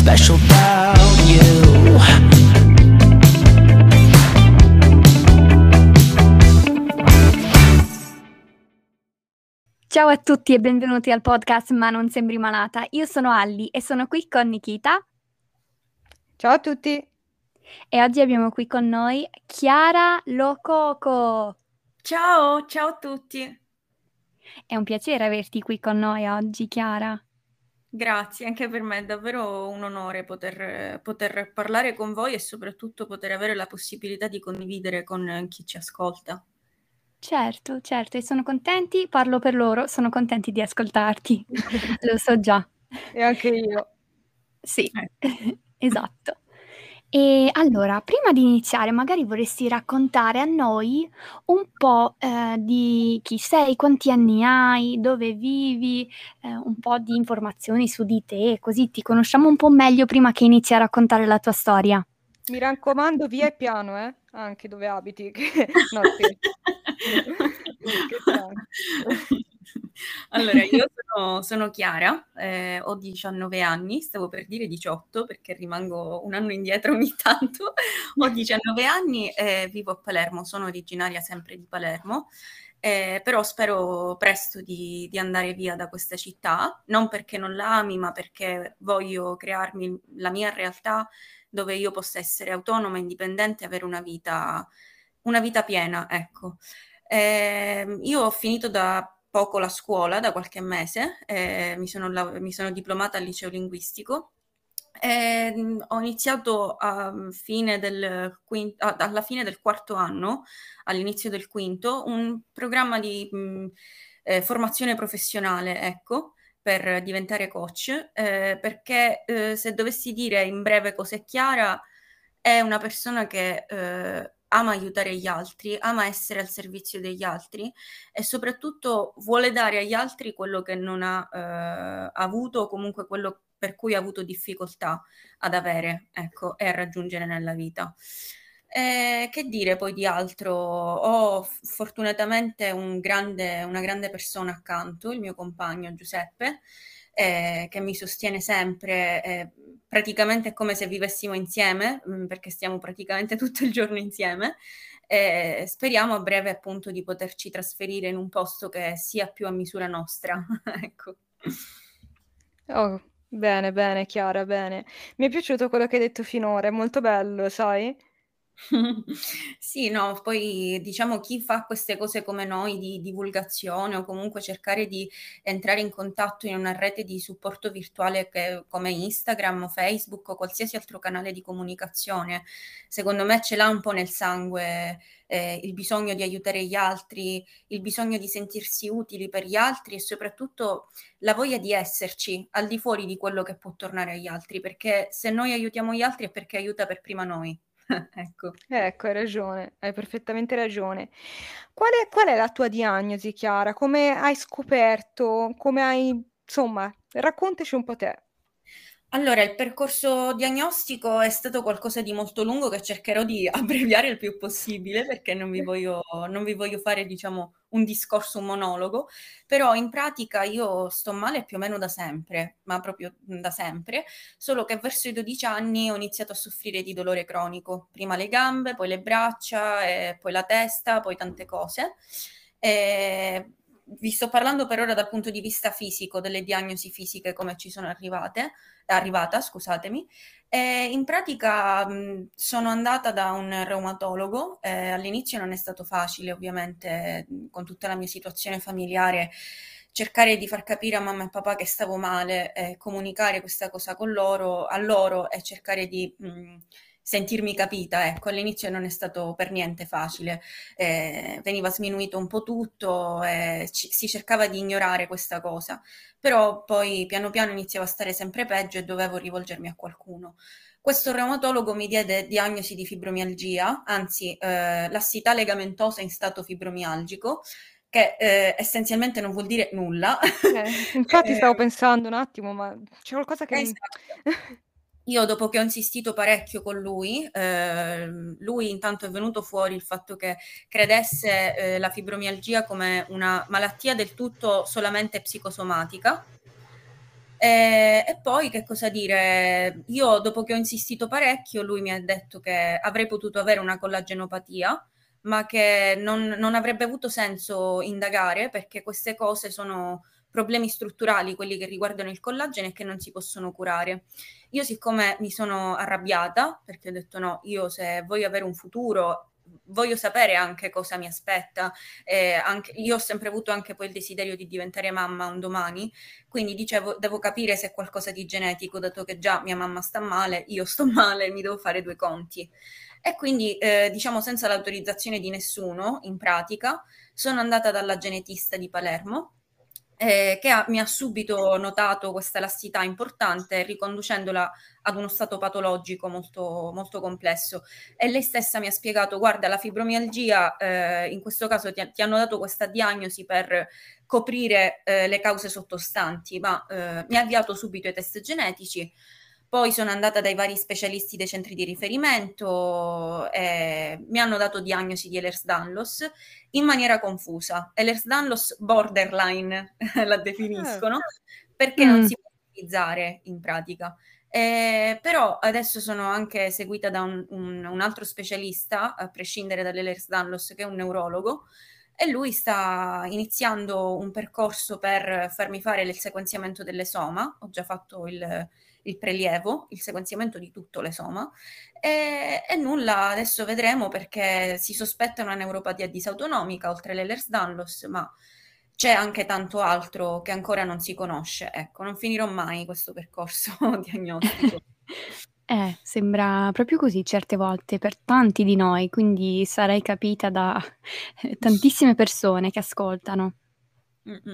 special about you. Ciao a tutti e benvenuti al podcast Ma non sembri malata. Io sono Alli e sono qui con Nikita Ciao a tutti. e oggi abbiamo qui con noi Chiara Lococo. Ciao, ciao a tutti. È un piacere averti qui con noi oggi, Chiara. Grazie, anche per me è davvero un onore poter, poter parlare con voi e soprattutto poter avere la possibilità di condividere con chi ci ascolta. Certo, certo, e sono contenti, parlo per loro, sono contenti di ascoltarti. Lo so già. E anche io. Sì, Ecco. esatto. E allora, prima di iniziare, magari vorresti raccontare a noi un po', eh, di chi sei, quanti anni hai, dove vivi, eh, un po' di informazioni su di te, così ti conosciamo un po' meglio prima che inizi a raccontare la tua storia. Mi raccomando, via e piano, eh? Anche dove abiti. che- No, scherzo. Allora, io sono, sono Chiara, eh, ho 19 anni, stavo per dire 18 perché rimango un anno indietro ogni tanto. Ho 19 anni e vivo a Palermo, sono originaria sempre di Palermo, eh, però spero presto di, di andare via da questa città, non perché non la ami, ma perché voglio crearmi la mia realtà dove io possa essere autonoma, indipendente avere una vita, una vita piena, ecco. Eh, io ho finito da poco la scuola, da qualche mese, eh, mi sono, mi sono diplomata al liceo linguistico. e, mh, ho iniziato a fine del quin- a- alla fine del quarto anno, all'inizio del quinto, un programma di mh, eh, formazione professionale, ecco, per diventare coach, eh, perché eh, se dovessi dire in breve cos'è Chiara, è una persona che eh, ama aiutare gli altri, ama essere al servizio degli altri e soprattutto vuole dare agli altri quello che non ha eh, avuto o comunque quello per cui ha avuto difficoltà ad avere, ecco, e a raggiungere nella vita. Eh, che dire poi di altro? Ho fortunatamente un grande- una grande persona accanto, il mio compagno Giuseppe, eh, che mi sostiene sempre, eh, praticamente è come se vivessimo insieme, mm, perché stiamo praticamente tutto il giorno insieme. E speriamo a breve appunto di poterci trasferire in un posto che sia più a misura nostra, ecco. Oh, bene, bene, Chiara, bene. Mi è piaciuto quello che hai detto finora, è molto bello, sai? Sì, no, poi diciamo chi fa queste cose come noi di divulgazione o comunque cercare di entrare in contatto in una rete di supporto virtuale che- come Instagram o Facebook o qualsiasi altro canale di comunicazione, secondo me ce l'ha un po' nel sangue, eh, il bisogno di aiutare gli altri, il bisogno di sentirsi utili per gli altri e soprattutto la voglia di esserci al di fuori di quello che può tornare agli altri, perché se noi aiutiamo gli altri è perché aiuta per prima noi. Ecco. Ecco, hai ragione, hai perfettamente ragione. Qual è, qual è la tua diagnosi, Chiara? Come hai scoperto? Come hai... Insomma, raccontaci un po' te. Allora, il percorso diagnostico è stato qualcosa di molto lungo che cercherò di abbreviare il più possibile perché non vi voglio, non vi voglio fare, diciamo, un discorso, un monologo, però in pratica io sto male più o meno da sempre, ma proprio da sempre, solo che verso i 12 anni ho iniziato a soffrire di dolore cronico, prima le gambe, poi le braccia, e poi la testa, poi tante cose. E vi sto parlando per ora dal punto di vista fisico, delle diagnosi fisiche come ci sono arrivate, arrivata, scusatemi. E in pratica mh, sono andata da un reumatologo, eh, all'inizio non è stato facile ovviamente con tutta la mia situazione familiare cercare di far capire a mamma e papà che stavo male e comunicare questa cosa con loro, a loro e cercare di mh, sentirmi capita. Ecco, all'inizio non è stato per niente facile, eh, veniva sminuito un po' tutto, e ci- si cercava di ignorare questa cosa, però poi piano piano iniziava a stare sempre peggio e dovevo rivolgermi a qualcuno. Questo reumatologo mi diede diagnosi di fibromialgia, anzi eh, lassità legamentosa in stato fibromialgico, che eh, essenzialmente non vuol dire nulla. Eh, infatti stavo Eh, pensando un attimo, ma c'è qualcosa che... Esatto. Io dopo che ho insistito parecchio con lui, ehm, lui intanto è venuto fuori il fatto che credesse eh, la fibromialgia come una malattia del tutto solamente psicosomatica, E, e, poi che cosa dire? Io dopo che ho insistito parecchio, lui mi ha detto che avrei potuto avere una collagenopatia, ma che non, non avrebbe avuto senso indagare perché queste cose sono problemi strutturali, quelli che riguardano il collagene e che non si possono curare. Io siccome mi sono arrabbiata, perché ho detto no, io se voglio avere un futuro voglio sapere anche cosa mi aspetta. Eh, anche, io ho sempre avuto anche poi il desiderio di diventare mamma un domani, quindi dicevo, devo capire se è qualcosa di genetico, dato che già mia mamma sta male, io sto male, mi devo fare due conti. E quindi, eh, diciamo, senza l'autorizzazione di nessuno, in pratica, sono andata dalla genetista di Palermo eh, che ha, mi ha subito notato questa elastità importante, riconducendola ad uno stato patologico molto, molto complesso. E lei stessa mi ha spiegato: guarda, la fibromialgia, eh, in questo caso ti, ti, hanno dato questa diagnosi per coprire eh, le cause sottostanti, ma eh, mi ha avviato subito i test genetici. Poi sono andata dai vari specialisti dei centri di riferimento, e mi hanno dato diagnosi di Ehlers-Danlos in maniera confusa. Ehlers-Danlos borderline la definiscono, perché mm. non si può utilizzare in pratica. Eh, però adesso sono anche seguita da un, un, un altro specialista, a prescindere dall'Ehlers-Danlos, che è un neurologo, e lui sta iniziando un percorso per farmi fare il sequenziamento dell'esoma. Ho già fatto il il prelievo, il sequenziamento di tutto l'esoma e, e nulla, adesso vedremo perché si sospetta una neuropatia disautonomica oltre l'Ehlers-Danlos, ma c'è anche tanto altro che ancora non si conosce. Ecco, non finirò mai questo percorso diagnostico. Eh, sembra proprio così certe volte per tanti di noi, quindi sarai capita da tantissime persone che ascoltano.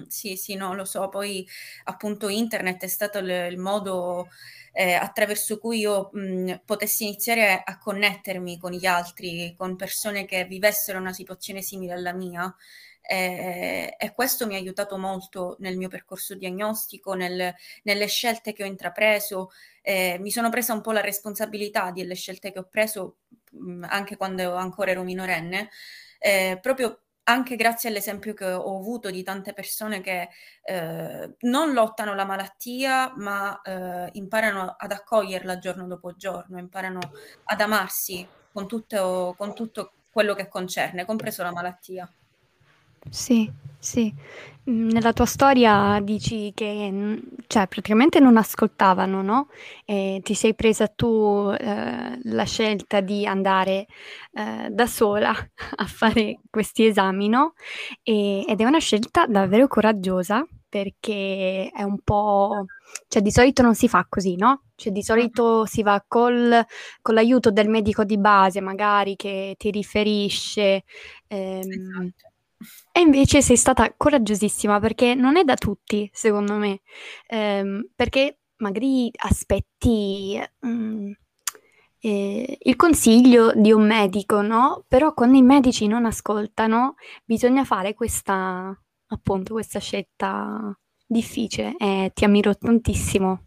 Sì, sì, no, lo so. Poi appunto internet è stato il il modo, ehm, attraverso cui io, mhmm, potessi iniziare a connettermi con gli altri, con persone che vivessero una situazione simile alla mia, ehm, e questo mi ha aiutato molto nel mio percorso diagnostico, nel nelle scelte che ho intrapreso. Ehm, mi sono presa un po' la responsabilità delle scelte che ho preso, mhmm, anche quando ancora ero minorenne, ehm, proprio anche grazie all'esempio che ho avuto di tante persone che eh, non lottano la malattia, ma eh, imparano ad accoglierla giorno dopo giorno, imparano ad amarsi con tutto, con tutto quello che concerne, compreso la malattia. Sì, sì. Mhmm, nella tua storia dici che, mhmm, cioè praticamente non ascoltavano, no, e ti sei presa tu, ehm, la scelta di andare, ehm, da sola a fare questi esami, no, e ed è una scelta davvero coraggiosa perché è un po' cioè di solito non si fa così, no, cioè di solito si va col con l'aiuto del medico di base magari che ti riferisce, ehm Esatto. E invece sei stata coraggiosissima perché non è da tutti, secondo me, ehm, perché magari aspetti, mhmm, ehm, il consiglio di un medico, no, però quando i medici non ascoltano bisogna fare questa appunto, questa scelta difficile. E ti ammiro tantissimo.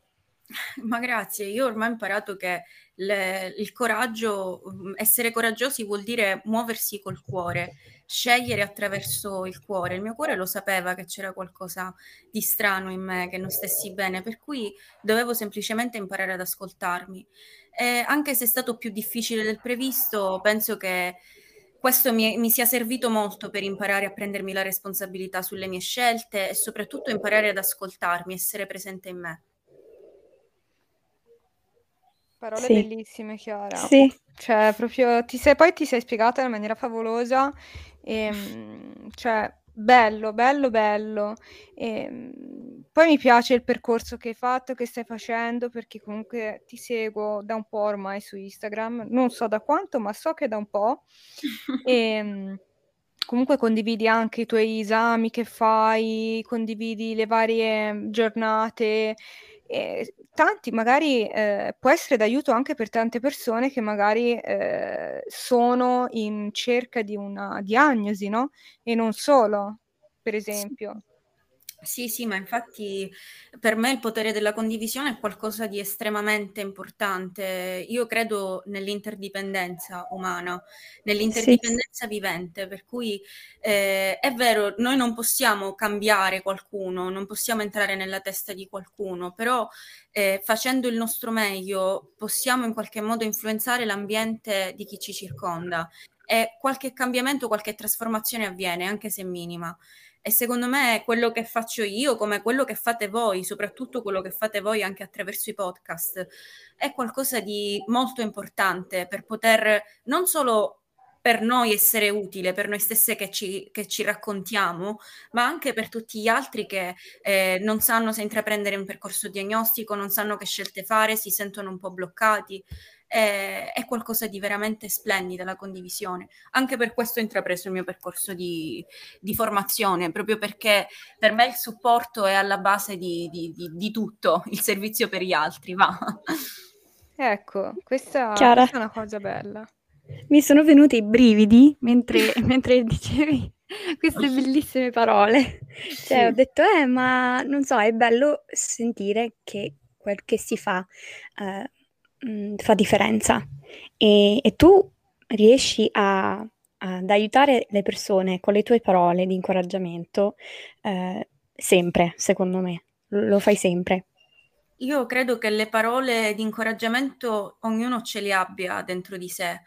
Ma grazie, io ormai ho imparato che le il coraggio mhmm, essere coraggiosi vuol dire muoversi col cuore, scegliere attraverso il cuore. Il mio cuore lo sapeva che c'era qualcosa di strano in me, che non stessi bene, per cui dovevo semplicemente imparare ad ascoltarmi. E anche se è stato più difficile del previsto, penso che questo mi, mi sia servito molto per imparare a prendermi la responsabilità sulle mie scelte e soprattutto imparare ad ascoltarmi, essere presente in me. Parole Sì. bellissime, Chiara. Sì. Cioè, proprio ti sei, poi ti sei spiegata in maniera favolosa, ehm, cioè, bello, bello, bello. Ehm, poi mi piace il percorso che hai fatto, che stai facendo, perché comunque ti seguo da un po' ormai su Instagram, non so da quanto, ma so che da un po'. Ehm, comunque condividi anche i tuoi esami che fai, condividi le varie giornate. E tanti magari eh, può essere d'aiuto anche per tante persone che magari eh, sono in cerca di una diagnosi, no? E non solo, per esempio. Sì, sì, ma infatti per me il potere della condivisione è qualcosa di estremamente importante. Io credo nell'interdipendenza umana, nell'interdipendenza vivente, per cui eh, è vero, noi non possiamo cambiare qualcuno, non possiamo entrare nella testa di qualcuno, però eh, facendo il nostro meglio possiamo in qualche modo influenzare l'ambiente di chi ci circonda e qualche cambiamento, qualche trasformazione avviene, anche se minima. E secondo me quello che faccio io, come quello che fate voi, soprattutto quello che fate voi anche attraverso i podcast, è qualcosa di molto importante per poter non solo per noi essere utile, per noi stesse che ci, che ci raccontiamo, ma anche per tutti gli altri che eh, non sanno se intraprendere un percorso diagnostico, non sanno che scelte fare, si sentono un po' bloccati è, è qualcosa di veramente splendido la condivisione. Anche per questo ho intrapreso il mio percorso di, di formazione, proprio perché per me il supporto è alla base di, di, di tutto, il servizio per gli altri, va. Ecco, questa, questa, è una cosa bella. Mi sono venuti i brividi mentre, mentre dicevi queste bellissime parole. Cioè, sì. ho detto, eh, ma non so, è bello sentire che quel che si fa eh, mh, mhmm, fa differenza e, e tu riesci a, ad aiutare le persone con le tue parole di incoraggiamento eh, sempre, secondo me, lo fai sempre. Io credo che le parole di incoraggiamento ognuno ce le abbia dentro di sé,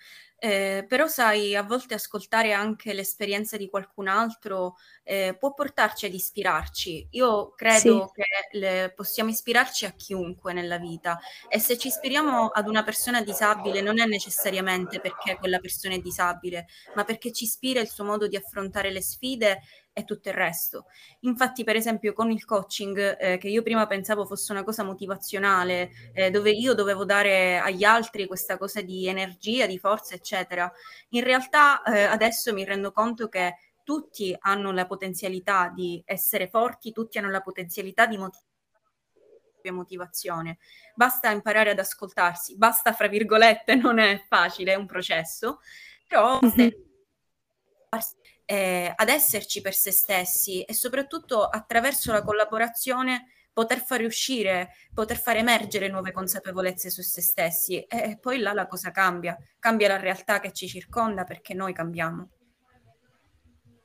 eh, però sai, a volte ascoltare anche l'esperienza di qualcun altro eh, può portarci ad ispirarci. Io credo sì. che le, possiamo ispirarci a chiunque nella vita e se ci ispiriamo ad una persona disabile non è necessariamente perché quella persona è disabile, ma perché ci ispira il suo modo di affrontare le sfide e tutto il resto. Infatti, per esempio, con il coaching, eh, che io prima pensavo fosse una cosa motivazionale, eh, dove io dovevo dare agli altri questa cosa di energia, di forza, eccetera, in realtà eh, adesso mi rendo conto che tutti hanno la potenzialità di essere forti, tutti hanno la potenzialità di motivare motivazione. Basta imparare ad ascoltarsi, basta, fra virgolette, non è facile, è un processo, però mm-hmm eh, ad esserci per se stessi e soprattutto attraverso la collaborazione poter fare uscire, poter fare emergere nuove consapevolezze su se stessi e poi là la cosa cambia, cambia la realtà che ci circonda perché noi cambiamo.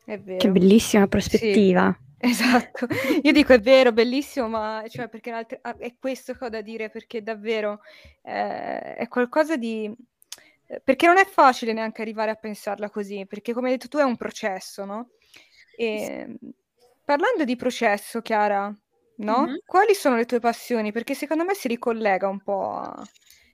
È vero. Che bellissima prospettiva. Sì. Esatto, io dico è vero, bellissimo, ma cioè, perché è questo che ho da dire, perché davvero eh, è qualcosa di, Ehm, perché non è facile neanche arrivare a pensarla così, perché come hai detto tu è un processo, no? E, ehm, parlando di processo, Chiara, no? Mm-hmm. Quali sono le tue passioni? Perché secondo me si ricollega un po' a,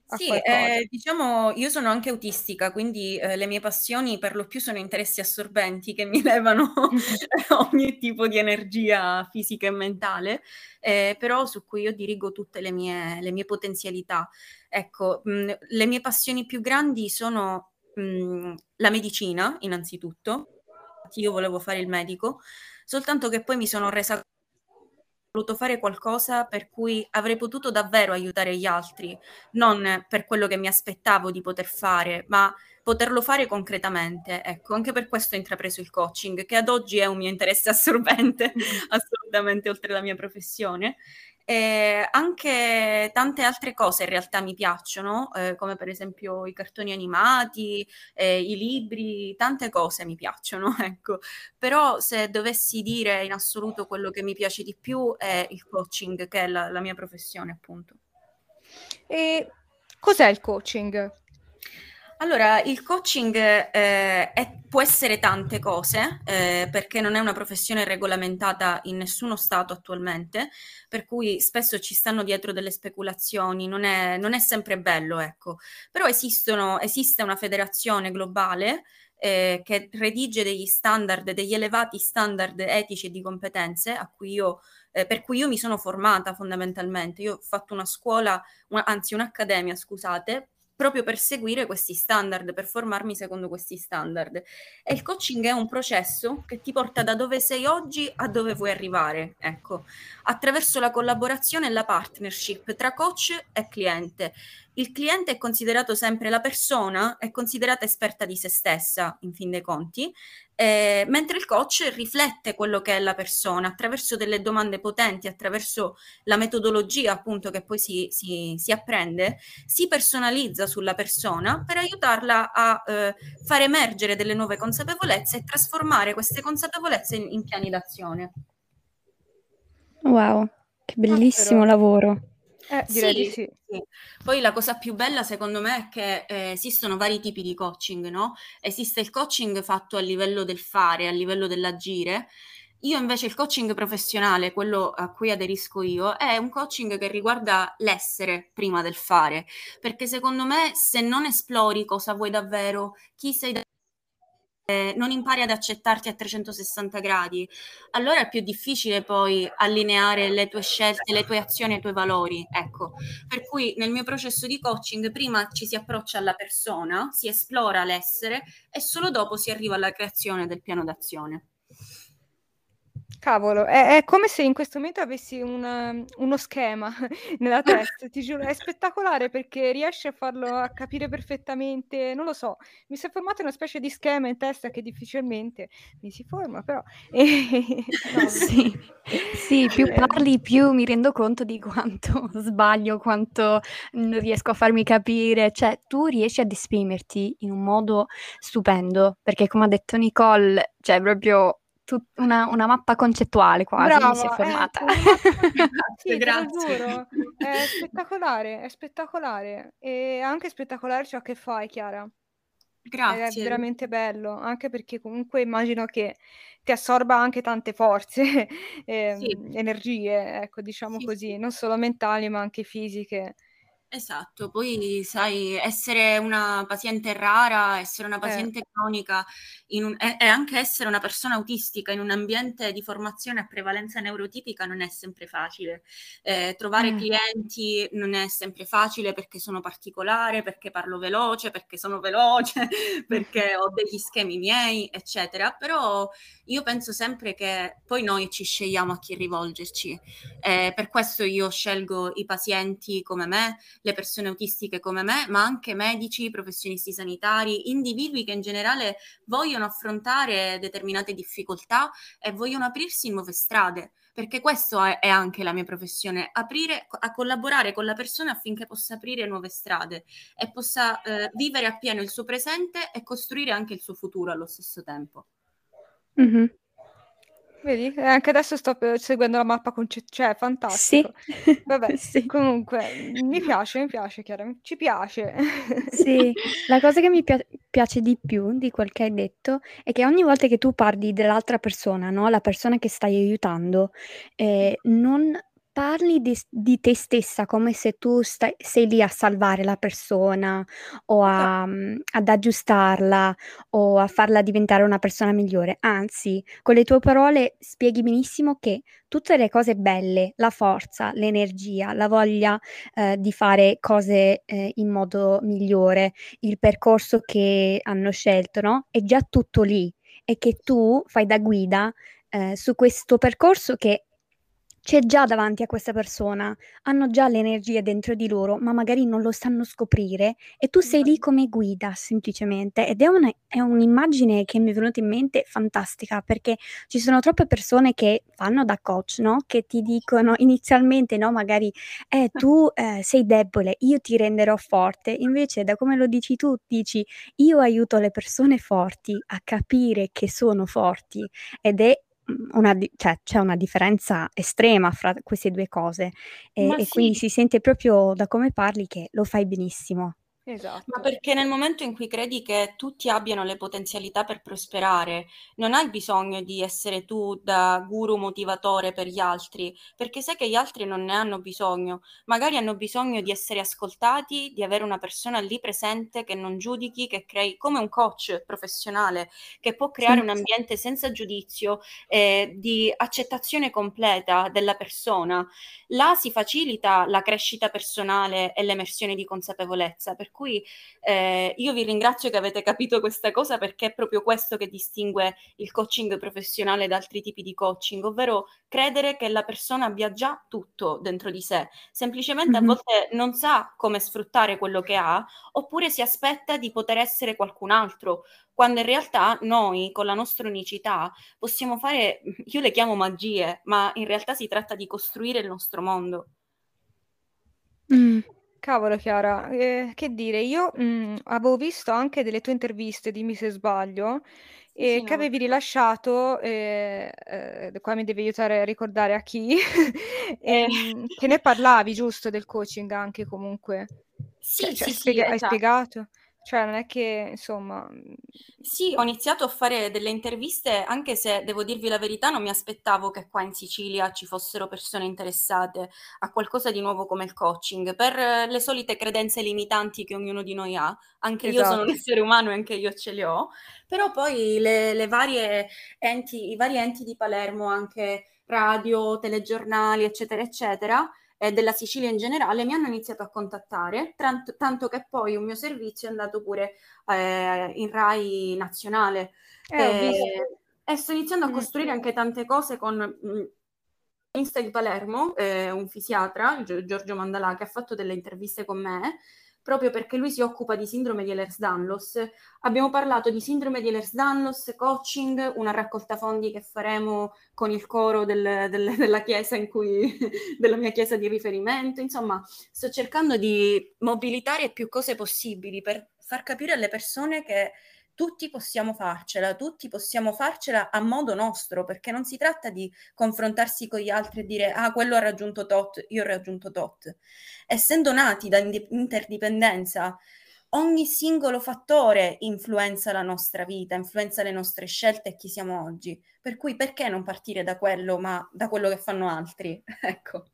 sì, eh, diciamo, io sono anche autistica, quindi eh, le mie passioni per lo più sono interessi assorbenti che mi levano ogni tipo di energia fisica e mentale, eh, però su cui io dirigo tutte le mie, le mie potenzialità. Ecco, mh, mm, le mie passioni più grandi sono mh, mm, la medicina, innanzitutto. Io volevo fare il medico, soltanto che poi mi sono resa voluto fare qualcosa per cui avrei potuto davvero aiutare gli altri, non per quello che mi aspettavo di poter fare, ma poterlo fare concretamente. Ecco, anche per questo ho intrapreso il coaching, che ad oggi è un mio interesse assorbente, assolutamente oltre la mia professione. E anche tante altre cose in realtà mi piacciono, eh, come per esempio i cartoni animati, eh, i libri, tante cose mi piacciono, ecco. Però se dovessi dire in assoluto quello che mi piace di più è il coaching, che è la, la mia professione, appunto. E cos'è il coaching? Allora, il coaching eh, è, può essere tante cose, eh, perché non è una professione regolamentata in nessuno Stato attualmente, per cui spesso ci stanno dietro delle speculazioni, non è, non è sempre bello, ecco. Però esistono, esiste una federazione globale eh, che redige degli standard, degli elevati standard etici e di competenze cui io, eh, per cui io mi sono formata fondamentalmente. Io ho fatto una scuola, una, anzi un'accademia, scusate, proprio per seguire questi standard, per formarmi secondo questi standard. E il coaching è un processo che ti porta da dove sei oggi a dove vuoi arrivare, ecco, attraverso la collaborazione e la partnership tra coach e cliente. Il cliente è considerato sempre la persona, è considerata esperta di se stessa, in fin dei conti, eh, mentre il coach riflette quello che è la persona attraverso delle domande potenti, attraverso la metodologia appunto che poi si, si, si apprende, si personalizza sulla persona per aiutarla a eh, far emergere delle nuove consapevolezze e trasformare queste consapevolezze in, in piani d'azione. Wow, che bellissimo ah, lavoro. Eh, direi sì, di sì. sì. Poi la cosa più bella secondo me è che eh, esistono vari tipi di coaching, no? Esiste il coaching fatto a livello del fare, a livello dell'agire. Io invece il coaching professionale, quello a cui aderisco io, è un coaching che riguarda l'essere prima del fare, perché secondo me se non esplori cosa vuoi davvero, chi sei davvero, eh, non impari ad accettarti a 360 gradi, allora è più difficile poi allineare le tue scelte, le tue azioni e i tuoi valori. Ecco, per cui nel mio processo di coaching prima ci si approccia alla persona, si esplora l'essere e solo dopo si arriva alla creazione del piano d'azione. Cavolo, è, è come se in questo momento avessi una, uno schema nella testa, ti giuro, è spettacolare perché riesci a farlo a capire perfettamente, non lo so, mi si è formato una specie di schema in testa che difficilmente mi si forma, però... no, sì. sì, più eh. parli più mi rendo conto di quanto sbaglio, quanto non riesco a farmi capire, cioè tu riesci ad esprimerti in un modo stupendo, perché come ha detto Nicole, cioè proprio tut- una, una, mappa concettuale quasi Brava, mi si è formata. Ecco, sì, grazie. Giuro, è spettacolare, è spettacolare e anche spettacolare ciò che fai, Chiara. Grazie. È veramente bello, anche perché comunque immagino che ti assorba anche tante forze, e, sì. energie, ecco, diciamo sì, così, sì. non solo mentali ma anche fisiche. Esatto, poi sai, essere una paziente rara, essere una Eh. paziente cronica in un e e anche essere una persona autistica in un ambiente di formazione a prevalenza neurotipica non è sempre facile. Ehm, trovare Mh. clienti non è sempre facile perché sono particolare, perché parlo veloce, perché sono veloce, perché ho degli schemi miei, eccetera. Però io penso sempre che poi noi ci scegliamo a chi rivolgerci. Ehm, per questo io scelgo i pazienti come me le persone autistiche come me, ma anche medici, professionisti sanitari, individui che in generale vogliono affrontare determinate difficoltà e vogliono aprirsi nuove strade perché questo è, è, anche la mia professione, aprire, a collaborare con la persona affinché possa aprire nuove strade e possa eh, vivere appieno il suo presente e costruire anche il suo futuro allo stesso tempo. Mm-hmm. Vedi? Eh, anche adesso sto seguendo la mappa concettuale, cioè è fantastico. Sì. Vabbè, sì. comunque mi piace, mi piace, Chiara, ci piace. Sì, la cosa che mi pia- piace di più di quel che hai detto è che ogni volta che tu parli dell'altra persona, no? La persona che stai aiutando, eh, non parli di, di te stessa come se tu stai, sei lì a salvare la persona o a, mm, ad aggiustarla o a farla diventare una persona migliore. Anzi, con le tue parole spieghi benissimo che tutte le cose belle, la forza, l'energia, la voglia eh, di fare cose eh, in modo migliore, il percorso che hanno scelto, no? È già tutto lì e che tu fai da guida eh, su questo percorso che c'è già davanti a questa persona, hanno già le energie dentro di loro, ma magari non lo sanno scoprire. E tu sei lì come guida semplicemente. Ed è, una, è un'immagine che mi è venuta in mente fantastica perché ci sono troppe persone che fanno da coach, no? Che ti dicono inizialmente, no? Magari, eh, tu eh, sei debole, io ti renderò forte, invece da come lo dici tu, dici io aiuto le persone forti a capire che sono forti. Ed è una cioè c'è una differenza estrema fra queste due cose e e sì. quindi si sente proprio da come parli che lo fai benissimo. Esatto. Ma perché nel momento in cui credi che tutti abbiano le potenzialità per prosperare, non hai bisogno di essere tu da guru motivatore per gli altri, perché sai che gli altri non ne hanno bisogno. Magari hanno bisogno di essere ascoltati, di avere una persona lì presente che non giudichi, che crei come un coach professionale che può creare sì. un ambiente senza giudizio, eh, di accettazione completa della persona. Là si facilita la crescita personale e l'emersione di consapevolezza. Cui eh, io vi ringrazio che avete capito questa cosa perché è proprio questo che distingue il coaching professionale da altri tipi di coaching, ovvero credere che la persona abbia già tutto dentro di sé, semplicemente mm-hmm. a volte non sa come sfruttare quello che ha oppure si aspetta di poter essere qualcun altro, quando in realtà noi con la nostra unicità possiamo fare, io le chiamo magie, ma in realtà si tratta di costruire il nostro mondo. Mm. Cavolo Chiara, eh, che dire, io mh, mm, avevo visto anche delle tue interviste, dimmi se sbaglio, e sì, che no. avevi rilasciato, eh, eh, qua mi devi aiutare a ricordare a chi, ehm, che ne parlavi giusto del coaching anche comunque. Sì, cioè, sì, spiega- sì, hai esatto. spiegato? Cioè, non è che, insomma... Mhmm sì, ho iniziato a fare delle interviste, anche se devo dirvi la verità, non mi aspettavo che qua in Sicilia ci fossero persone interessate a qualcosa di nuovo come il coaching, per le solite credenze limitanti che ognuno di noi ha. Anche esatto. io sono un esatto. essere umano e anche io ce le ho, però poi le, le varie enti, i vari enti di Palermo, anche radio, telegiornali, eccetera, eccetera, eh, della Sicilia in generale mi hanno iniziato a contattare, tanto, tanto che poi un mio servizio è andato pure eh, in RAI nazionale. Eh, e sto iniziando a costruire anche tante cose con mh, mm, Insta di Palermo, eh, un fisiatra, Giorgio Mandalà, che ha fatto delle interviste con me proprio perché lui si occupa di sindrome di Ehlers-Danlos. Abbiamo parlato di sindrome di Ehlers-Danlos, coaching, una raccolta fondi che faremo con il coro del, del, della chiesa in cui, della mia chiesa di riferimento. Insomma, sto cercando di mobilitare più cose possibili per far capire alle persone che tutti possiamo farcela, tutti possiamo farcela a modo nostro, perché non si tratta di confrontarsi con gli altri e dire ah, quello ha raggiunto tot, io ho raggiunto tot. Essendo nati da interdipendenza, ogni singolo fattore influenza la nostra vita, influenza le nostre scelte e chi siamo oggi. Per cui perché non partire da quello, ma da quello che fanno altri? ecco.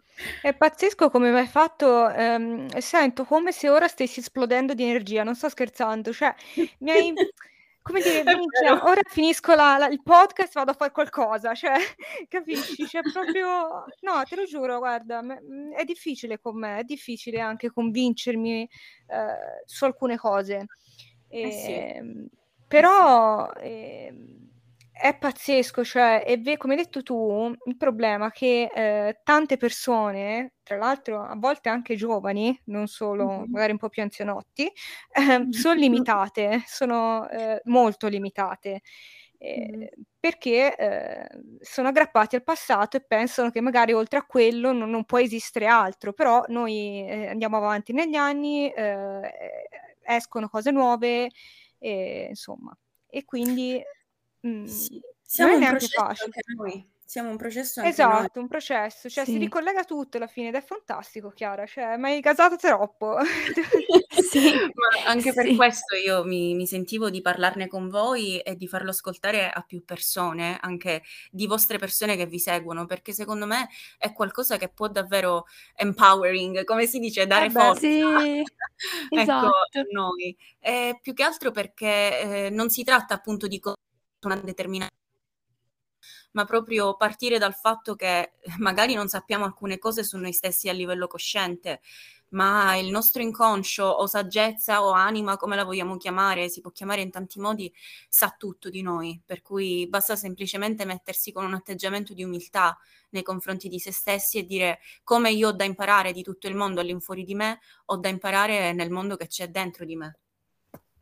È pazzesco come hai fatto, ehm, sento come se ora stessi esplodendo di energia, non sto scherzando, cioè mi hai come dire, minchia, ora finisco la, la, il podcast, vado a fare qualcosa, cioè, capisci? C'è proprio, no, te lo giuro, guarda, m- è difficile con me, è difficile anche convincermi eh, su alcune cose. E, eh sì. Ehm, però... Eh, è pazzesco, cioè, è ve- come hai detto tu, il problema è che eh, tante persone, tra l'altro a volte anche giovani, non solo mm-hmm. magari un po' più anzianotti, eh, sono limitate, sono eh, molto limitate. Mm-hmm. Perché eh, sono aggrappati al passato e pensano che magari oltre a quello non, non può esistere altro, però noi eh, andiamo avanti negli anni, eh, escono cose nuove, insomma, e quindi Mhmm, sì. Siamo un processo facile. anche noi. Siamo un processo Esatto, noi. un processo, cioè si ricollega tutto alla fine ed è fantastico, Chiara, cioè m'hai gasato troppo. Sì, Ma anche per questo io mi mi sentivo di parlarne con voi e di farlo ascoltare a più persone, anche di vostre persone che vi seguono, perché secondo me è qualcosa che può davvero empowering, come si dice, dare Eh forza, sì, ecco, esatto. noi. E più che altro perché, ehm, non si tratta appunto di co una determinata ma proprio partire dal fatto che magari non sappiamo alcune cose su noi stessi a livello cosciente, ma il nostro inconscio o saggezza o anima, come la vogliamo chiamare, si può chiamare in tanti modi, sa tutto di noi, per cui basta semplicemente mettersi con un atteggiamento di umiltà nei confronti di se stessi e dire come io ho da imparare di tutto il mondo all'infuori di me, ho da imparare nel mondo che c'è dentro di me.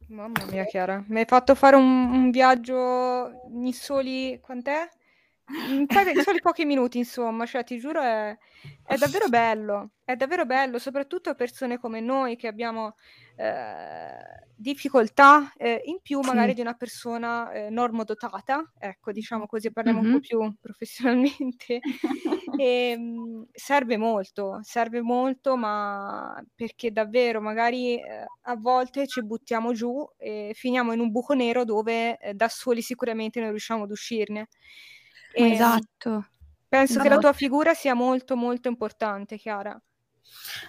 Mamma mia, Chiara, mi hai fatto fare un, un viaggio in soli, quant'è? In soli pochi minuti, insomma, cioè ti giuro è, è davvero bello, è davvero bello, soprattutto persone come noi che abbiamo eh, difficoltà eh, in più magari sì. di una persona eh, normodotata, ecco, diciamo così, parliamo mm-hmm. un po' più professionalmente, e, mh, serve molto, serve molto, ma perché davvero magari eh, a volte ci buttiamo giù e finiamo in un buco nero dove eh, da soli sicuramente non riusciamo ad uscirne. E, esatto. Penso no. che la tua figura sia molto molto importante, Chiara.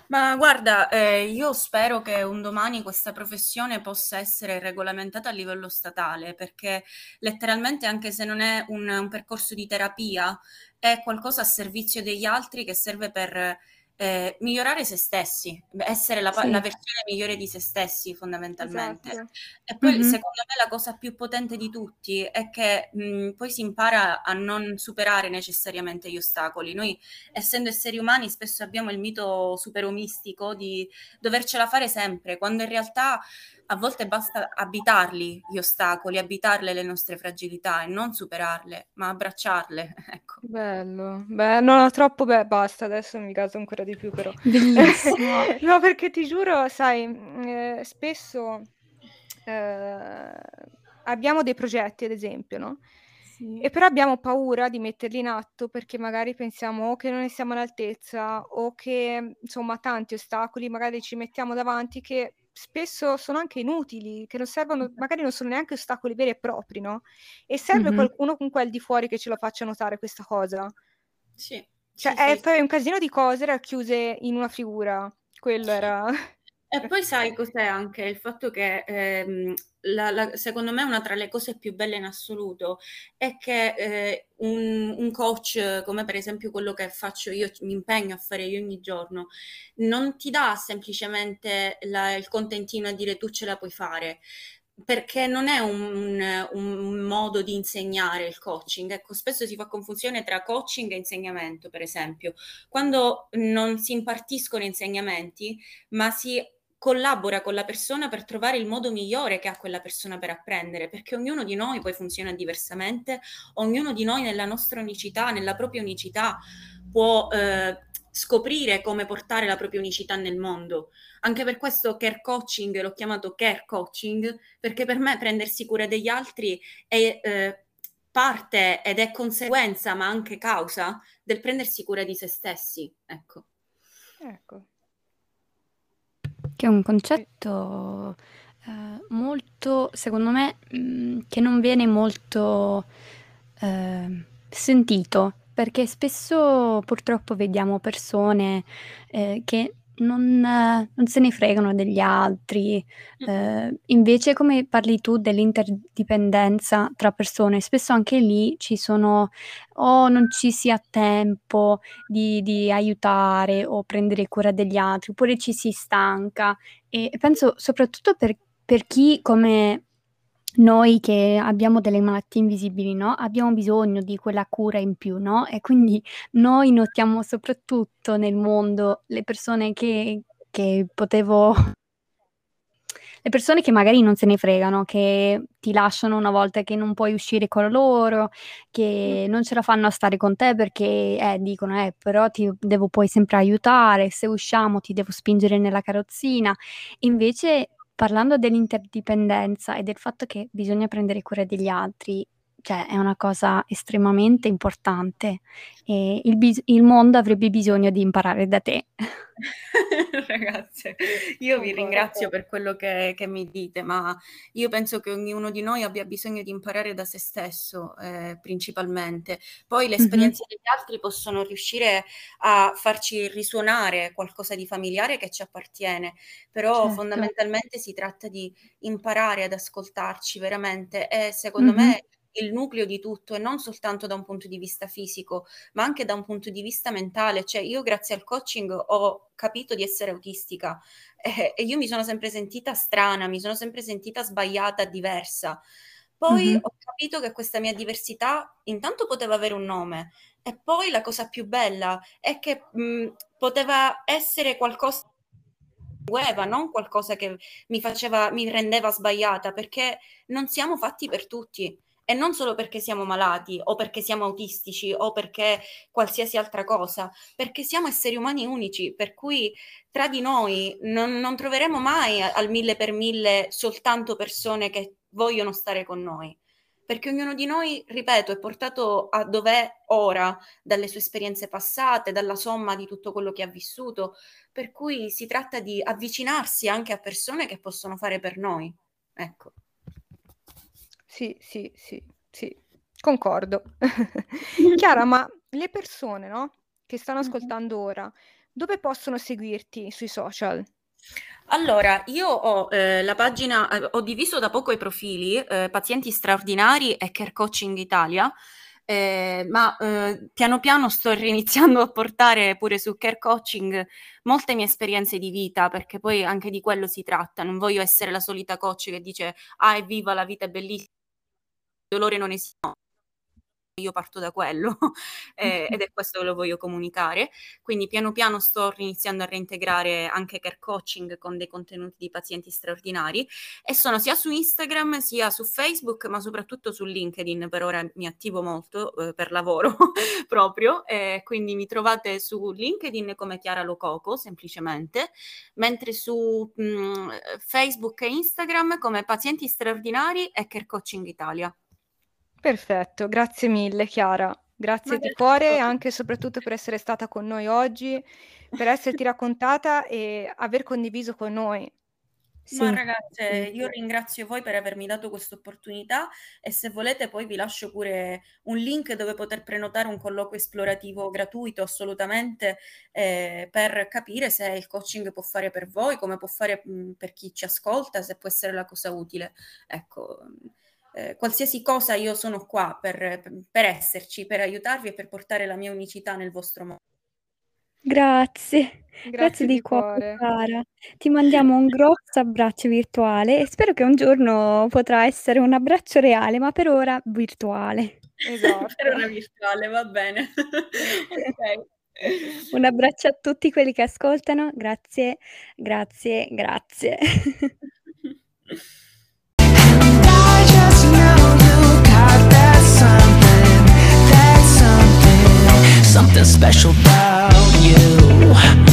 Ma guarda, eh, io spero che un domani questa professione possa essere regolamentata a livello statale, perché letteralmente anche se non è un, un percorso di terapia, è qualcosa a servizio degli altri che serve per eh, migliorare se stessi, essere la, sì. la, versione migliore di se stessi fondamentalmente. Esatto. E poi mm-hmm. secondo me la cosa più potente di tutti è che mh, poi si impara a non superare necessariamente gli ostacoli. Noi essendo esseri umani spesso abbiamo il mito superomistico di dovercela fare sempre, quando in realtà a volte basta abitarli gli ostacoli, abitarle le nostre fragilità e non superarle, ma abbracciarle. Ecco. Bello, beh, no, troppo, beh, basta, adesso mi caso ancora di più però. Bellissimo. no, perché ti giuro, sai, eh, spesso eh, abbiamo dei progetti, ad esempio, no? Sì. E però abbiamo paura di metterli in atto perché magari pensiamo o che non ne siamo all'altezza o che insomma tanti ostacoli magari ci mettiamo davanti che spesso sono anche inutili, che non servono, magari non sono neanche ostacoli veri e propri, no? E serve mm-hmm. qualcuno comunque al di fuori che ce lo faccia notare questa cosa. Sì. Cioè, sì, è sì. poi un casino di cose racchiuse in una figura. Quello era. E poi sai cos'è anche il fatto che ehm, la, la, secondo me una tra le cose più belle in assoluto è che eh, un, un, coach come per esempio quello che faccio io, mi impegno a fare io ogni giorno, non ti dà semplicemente la, il contentino a dire tu ce la puoi fare, perché non è un, un, un, modo di insegnare il coaching. Ecco, spesso si fa confusione tra coaching e insegnamento, per esempio. Quando non si impartiscono insegnamenti, ma si collabora con la persona per trovare il modo migliore che ha quella persona per apprendere, perché ognuno di noi poi funziona diversamente, ognuno di noi nella nostra unicità, nella propria unicità può eh, scoprire come portare la propria unicità nel mondo. Anche per questo care coaching l'ho chiamato care coaching, perché per me prendersi cura degli altri è eh, parte ed è conseguenza, ma anche causa del prendersi cura di se stessi. Ecco. Ecco, che è un concetto eh, molto, secondo me, mh, mm, che non viene molto eh, sentito, perché spesso purtroppo vediamo persone eh, che non, non se ne fregano degli altri. Eh, invece, come parli tu dell'interdipendenza tra persone, spesso anche lì ci sono o non ci si ha tempo di, di aiutare o prendere cura degli altri, oppure ci si stanca. E penso soprattutto per, per chi come noi che abbiamo delle malattie invisibili, no, abbiamo bisogno di quella cura in più, no, e quindi noi notiamo soprattutto nel mondo le persone che che potevo le persone che magari non se ne fregano, che ti lasciano una volta che non puoi uscire con loro, che non ce la fanno a stare con te perché, eh, dicono: "Eh, però ti devo poi sempre aiutare, se usciamo ti devo spingere nella carrozzina". Invece Parlando dell'interdipendenza e del fatto che bisogna prendere cura degli altri, cioè è una cosa estremamente importante e il, bis- il mondo avrebbe bisogno di imparare da te. Ragazze, io vi ringrazio per quello che, che, mi dite, ma io penso che ognuno di noi abbia bisogno di imparare da se stesso, eh, principalmente. Poi le esperienze mm-hmm. degli altri possono riuscire a farci risuonare qualcosa di familiare che ci appartiene, però certo. fondamentalmente si tratta di imparare ad ascoltarci veramente e secondo mm-hmm. me il nucleo di tutto e non soltanto da un punto di vista fisico, ma anche da un punto di vista mentale. Cioè, io grazie al coaching ho capito di essere autistica eh, e io mi sono sempre sentita strana, mi sono sempre sentita sbagliata, diversa. Poi mm-hmm. ho capito che questa mia diversità intanto poteva avere un nome e poi la cosa più bella è che mh, poteva essere qualcosa non qualcosa che mi faceva, mi rendeva sbagliata, perché non siamo fatti per tutti e non solo perché siamo malati o perché siamo autistici o perché qualsiasi altra cosa, perché siamo esseri umani unici, per cui tra di noi non, non troveremo mai al mille per mille soltanto persone che vogliono stare con noi perché ognuno di noi, ripeto, è portato a dov'è ora dalle sue esperienze passate, dalla somma di tutto quello che ha vissuto, per cui si tratta di avvicinarsi anche a persone che possono fare per noi. Ecco. Sì, sì, sì, sì, concordo. Chiara, ma le persone, no, che stanno ascoltando ora, dove possono seguirti sui social? Allora, io ho eh, la pagina, eh, ho diviso da poco i profili, eh, Pazienti Straordinari e Care Coaching Italia. eh, ma eh, piano piano sto riniziando a portare pure su care coaching molte mie esperienze di vita, perché poi anche di quello si tratta. Non voglio essere la solita coach che dice ah è viva, la vita è bellissima, dolore non esiste io parto da quello eh, ed è questo che lo voglio comunicare. Quindi piano piano sto iniziando a reintegrare anche care coaching con dei contenuti di pazienti straordinari e sono sia su Instagram sia su Facebook, ma soprattutto su LinkedIn. Per ora mi attivo molto eh, per lavoro proprio, eh, quindi mi trovate su LinkedIn come Chiara Lococo semplicemente, mentre su mh, mm, Facebook e Instagram come pazienti straordinari e care coaching Italia. Perfetto, grazie mille Chiara. Grazie di cuore anche e soprattutto per essere stata con noi oggi, per esserti raccontata e aver condiviso con noi. Sì, Ma ragazze, io ringrazio voi per avermi dato questa opportunità e se volete poi vi lascio pure un link dove poter prenotare un colloquio esplorativo gratuito assolutamente eh, per capire se il coaching può fare per voi, come può fare mh, per chi ci ascolta, se può essere la cosa utile. Ecco, eh, qualsiasi cosa io sono qua per, per esserci, per aiutarvi e per portare la mia unicità nel vostro mondo. Grazie, grazie, grazie di, di cuore, Cara. Ti mandiamo un grosso abbraccio virtuale e spero che un giorno potrà essere un abbraccio reale, ma per ora virtuale. Esatto. per ora virtuale, va bene. okay. Un abbraccio a tutti quelli che ascoltano, grazie, grazie, grazie. something special about you.